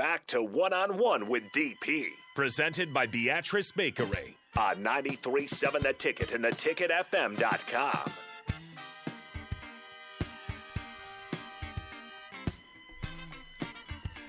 back to One on One with DP Presented by Beatrice Bakery. on 93.7 The Ticket and theticketfm.com.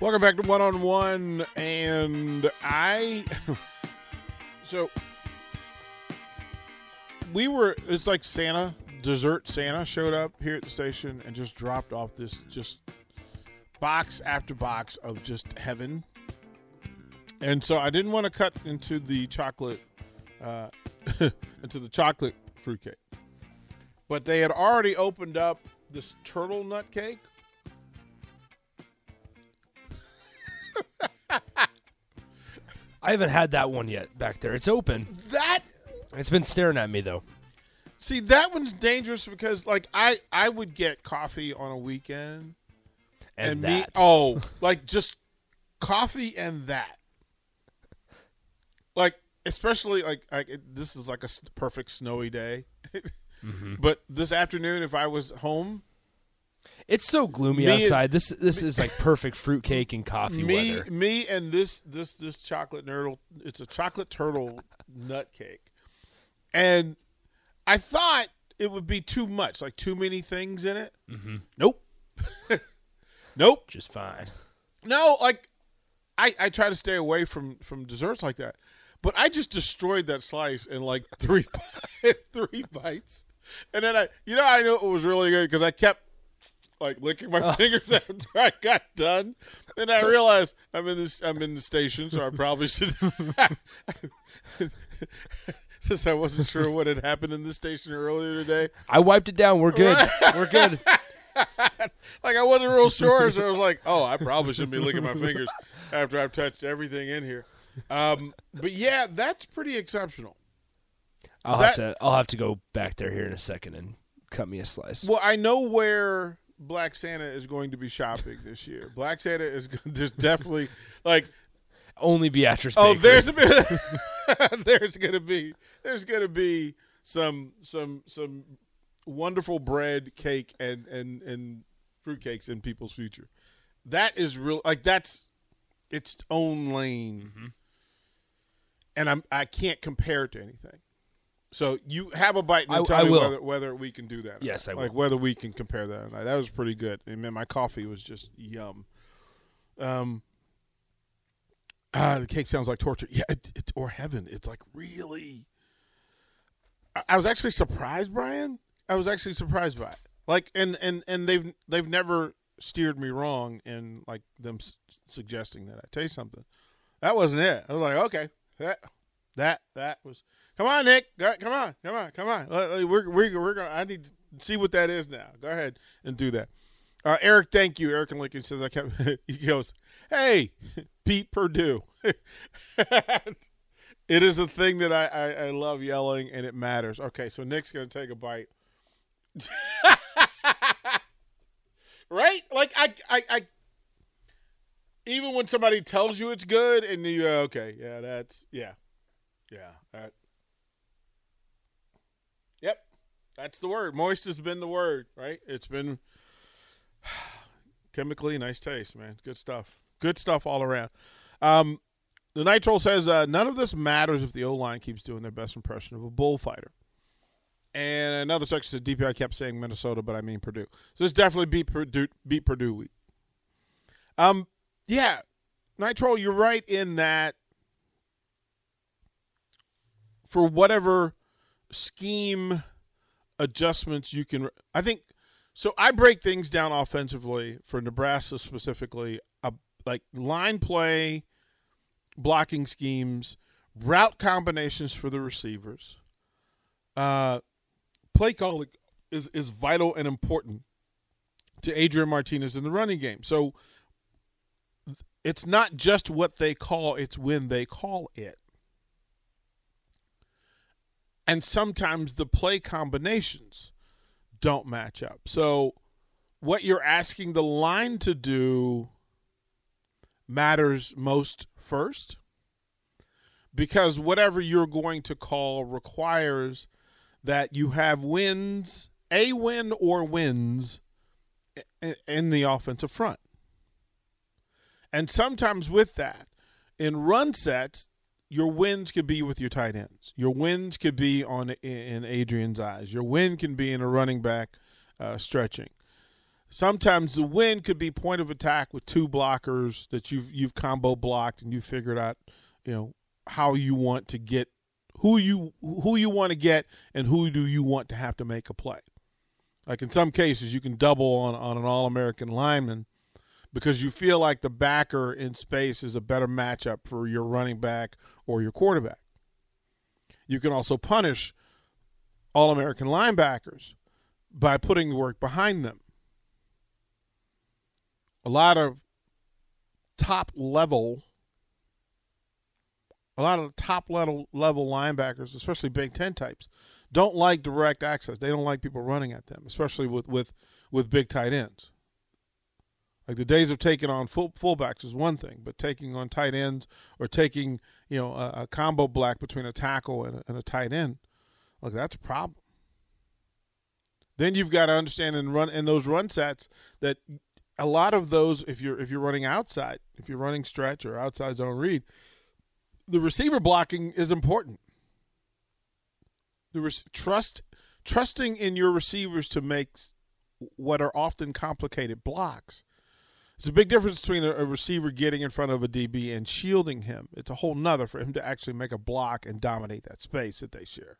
Welcome back to One on One, and I. so we were. It's like Santa, dessert Santa showed up here at the station and just dropped off this just box after box of just heaven. And so I didn't want to cut into the chocolate, uh, into the chocolate fruitcake, but they had already opened up this turtle nut cake. I haven't had that one yet back there. It's open. That It's been staring at me though. See, that one's dangerous because like I I would get coffee on a weekend And, me that. oh, like just coffee and that. Like especially like I, it- this is like a perfect snowy day. Mm-hmm. But this afternoon if I was home, It's so gloomy Me and- outside. This this is like perfect fruitcake and coffee me weather. me and this this this chocolate turtle it's a chocolate turtle nut cake. And I thought it would be too much, like too many things in it. Mm-hmm. Nope. Nope. Just fine. No, like I I try to stay away from from desserts like that. But I just destroyed that slice in like three three bites. And then I you know I knew it was really good cuz I kept like licking my oh. fingers after I got done. Then I realized I'm in this I'm in the station so I probably should Since I wasn't sure what had happened in the station earlier today. I wiped it down. We're good. We're good. like I wasn't real sure, so I was like, "Oh, I probably shouldn't be licking my fingers after I've touched everything in here." Um, but yeah, that's pretty exceptional. I'll That- have to I'll have to go back there here in a second and cut me a slice. Well, I know where Black Santa is going to be shopping this year. Black Santa is there's definitely like Only Beatrice. oh, there's a bit there's gonna be there's gonna be some some some wonderful bread, cake, and and and fruitcakes in people's future. That is real. Like that's its own lane, Mm-hmm. and I'm I can't compare it to anything. So you have a bite and I- tell I me will. whether whether we can do that. or Yes, not. I Like whether we can compare that. Or not. That was pretty good. And man, my coffee was just yum. Um. Ah, the cake sounds like torture. Yeah, it, it, or heaven. It's like really. I, I was actually surprised, Brian. I was actually surprised by it. Like, and and and they've they've never steered me wrong in like them s- suggesting that I taste something. That wasn't it. I was like, okay, that that that was. Come on, Nick. Go- Come on, come on, come on. We're we're we're gonna. I need to see what that is now. Go ahead and do that. Uh, Eric, thank you. Eric and Lincoln says I kept. he goes, "Hey, Pete Purdue." it is a thing that I, I I love yelling, and it matters. Okay, so Nick's gonna take a bite. right? Like I I I. Even when somebody tells you it's good, and you uh, okay, yeah, that's yeah, yeah, that. Yep, that's the word. Moist has been the word, right? It's been chemically nice taste, man. Good stuff. Good stuff all around. Um, the Nitro says uh, none of this matters if the O line keeps doing their best impression of a bullfighter. And another section says DPI kept saying Minnesota, but I mean Purdue. So this definitely beat Purdue. Beat Purdue week. Um, yeah, Nitro, you're right in that. For whatever scheme adjustments you can, I think. So I break things down offensively for Nebraska specifically, uh, like line play, blocking schemes, route combinations for the receivers. Uh, play calling is is vital and important to Adrian Martinez in the running game. So it's not just what they call; it's when they call it. And sometimes the play combinations don't match up. So what you're asking the line to do matters most first because whatever you're going to call requires that you have wins, a win or wins in the offensive front. And sometimes with that, in run sets, your wins could be with your tight ends. Your wins could be on in Adrian's eyes. Your win can be in a running back uh, stretching. Sometimes the win could be point of attack with two blockers that you've you've combo blocked and you figured out, you know, how you want to get who you who you want to get and who do you want to have to make a play. Like in some cases, you can double on, on an All American lineman because you feel like the backer in space is a better matchup for your running back or your quarterback. You can also punish All American linebackers by putting the work behind them. A lot of top level a lot of top level level linebackers, especially Big Ten types, don't like direct access. They don't like people running at them, especially with with with big tight ends. Like the days of taking on full fullbacks is one thing, but taking on tight ends or taking you know a, a combo block between a tackle and a, and a tight end, like that's a problem. Then you've got to understand and run in those run sets that a lot of those, if you're if you're running outside, if you're running stretch or outside zone read, the receiver blocking is important. The res- trust trusting in your receivers to make what are often complicated blocks. It's a big difference between a, a, receiver getting in front of a DB and shielding him. It's a whole nother for him to actually make a block and dominate that space that they share.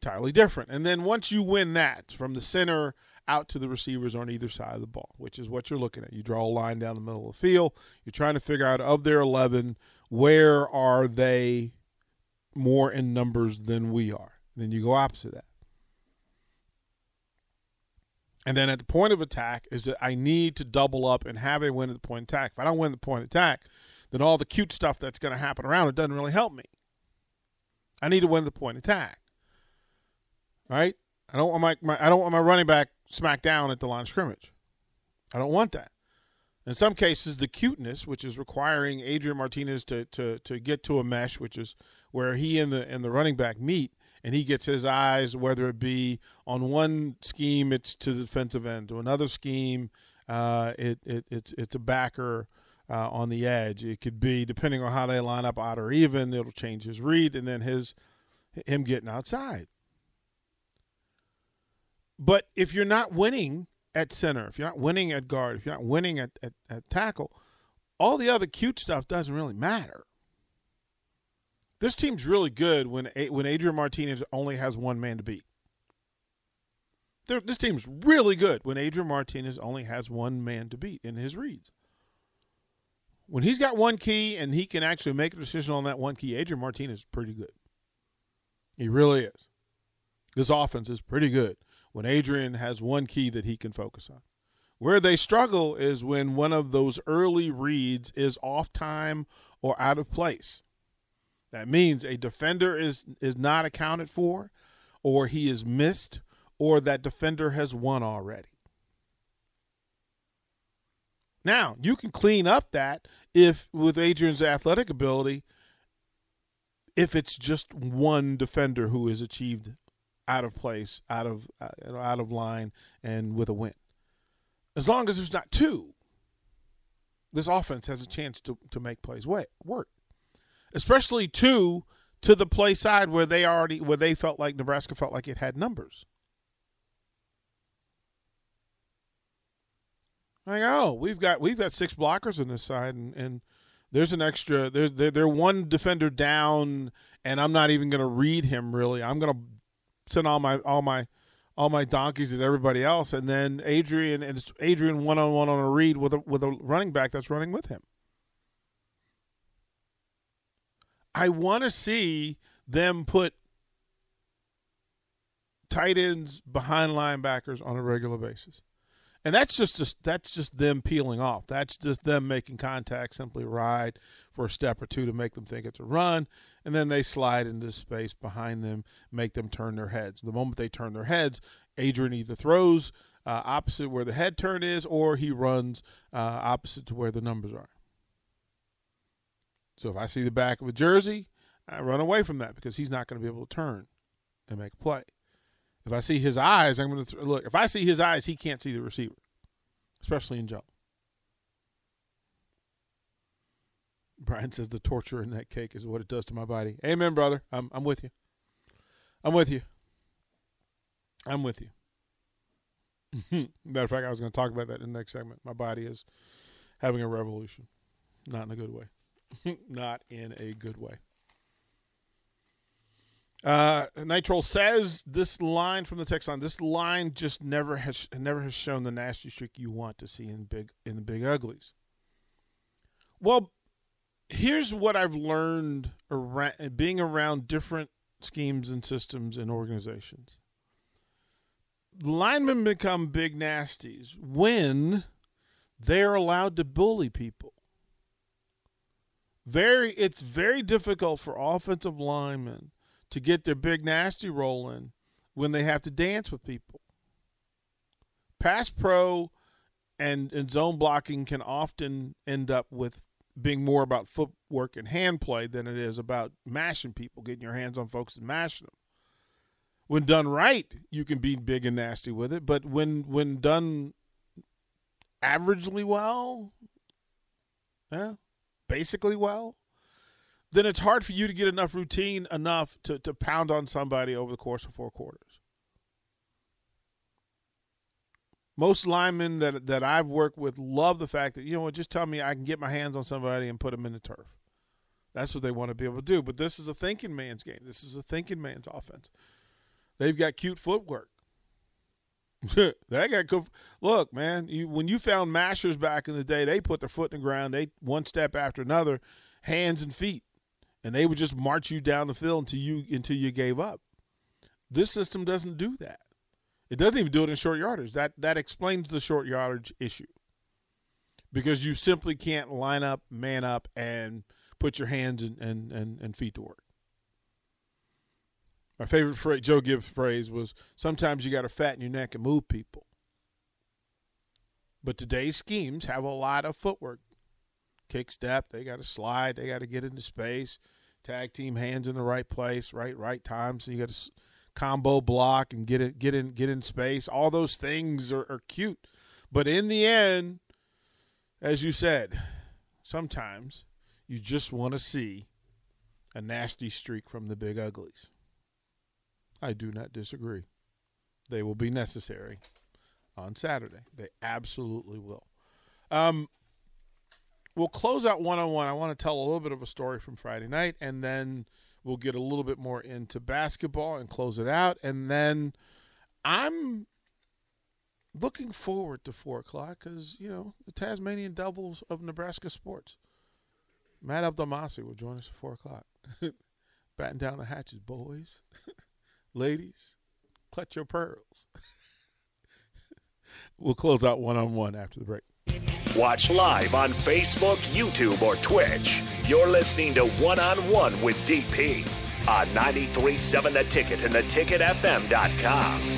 Entirely different. And then once you win that from the center out to the receivers on either side of the ball, which is what you're looking at. You draw a line down the middle of the field. You're trying to figure out of their 11, where are they more in numbers than we are? Then you go opposite that. And then at the point of attack is that I need to double up and have a win at the point of attack. If I don't win the point of attack, then all the cute stuff that's going to happen around it doesn't really help me. I need to win the point of attack. Right? I don't want my, my I don't want my running back smack down at the line of scrimmage. I don't want that. In some cases, the cuteness, which is requiring Adrian Martinez to, to, to get to a mesh, which is where he and the and the running back meet, and he gets his eyes, whether it be on one scheme, it's to the defensive end, to another scheme, uh, it, it it's it's a backer uh, on the edge. It could be depending on how they line up, odd or even. It'll change his read, and then his him getting outside. But if you're not winning at center, if you're not winning at guard, if you're not winning at, at, at tackle, all the other cute stuff doesn't really matter. This team's really good when when Adrian Martinez only has one man to beat. They're, this team's really good when Adrian Martinez only has one man to beat in his reads. When he's got one key and he can actually make a decision on that one key, Adrian Martinez is pretty good. He really is. This offense is pretty good when Adrian has one key that he can focus on. Where they struggle is when one of those early reads is off time or out of place. That means a defender is is not accounted for or he is missed or that defender has won already. Now, you can clean up that if with Adrian's athletic ability if it's just one defender who has achieved out of place, out of uh, out of line, and with a win. As long as there's not two, this offense has a chance to to make plays work. Especially two to the play side where they already where they felt like Nebraska felt like it had numbers. Like oh, we've got we've got six blockers on this side, and, and there's an extra. There's they're, they're one defender down, and I'm not even going to read him really. I'm going to send all my all my all my donkeys and everybody else, and then Adrian and Adrian one on one on a read with a with a running back that's running with him. I want to see them put tight ends behind linebackers on a regular basis. And that's just, just that's just them peeling off. That's just them making contact, simply ride for a step or two to make them think it's a run, and then they slide into space behind them, make them turn their heads. The moment they turn their heads, Adrian either throws uh, opposite where the head turn is, or he runs uh, opposite to where the numbers are. So if I see the back of a jersey, I run away from that because he's not going to be able to turn and make a play. If I see his eyes, I'm going to th- look. If I see his eyes, he can't see the receiver, especially in jump. Brian says the torture in that cake is what it does to my body. Amen, brother. I'm I'm with you. I'm with you. I'm with you. Matter of fact, I was going to talk about that in the next segment. My body is having a revolution, not in a good way. not in a good way. Uh, says this line from the text line. This line just never has never has shown the nasty streak you want to see in big in the big uglies. Well, here's what I've learned around being around different schemes and systems and organizations. Linemen become big nasties when they're allowed to bully people. Very, it's very difficult for offensive linemen to get their big nasty rolling when they have to dance with people. Pass pro and, and zone blocking can often end up with being more about footwork and hand play than it is about mashing people, getting your hands on folks and mashing them. When done right, you can be big and nasty with it, but when when done averagely well, yeah, basically well, then it's hard for you to get enough routine enough to, to pound on somebody over the course of four quarters. Most linemen that that I've worked with love the fact that you know what, just tell me I can get my hands on somebody and put them in the turf. That's what they want to be able to do. But this is a thinking man's game. This is a thinking man's offense. They've got cute footwork. they got good. Look, man, you, when you found mashers back in the day, they put their foot in the ground. They one step after another, hands and feet, and they would just march you down the field until you until you gave up. This system doesn't do that. It doesn't even do it in short yardage. That that explains the short yardage issue. Because you simply can't line up, man up, and put your hands and, and, and, and feet to work. My favorite phrase, Joe Gibbs' phrase was sometimes you got to fatten your neck and move people. But today's schemes have a lot of footwork. Kick step, they got to slide, they got to get into space, tag team hands in the right place, right right time. So you got to combo block and get it get in get in space. All those things are, are cute. But in the end, as you said, sometimes you just want to see a nasty streak from the big uglies. I do not disagree. They will be necessary on Saturday. They absolutely will. Um, we'll close out one on one. I want to tell a little bit of a story from Friday night, and then we'll get a little bit more into basketball and close it out. And then I'm looking forward to four o'clock because you know the Tasmanian Devils of Nebraska sports. Matt Abdelmassih will join us at four o'clock. Batten down the hatches, boys. Ladies, clutch your pearls. we'll close out one on one after the break. Watch live on Facebook, YouTube, or Twitch. You're listening to One on One with DP on 937 The Ticket and theticketfm.com.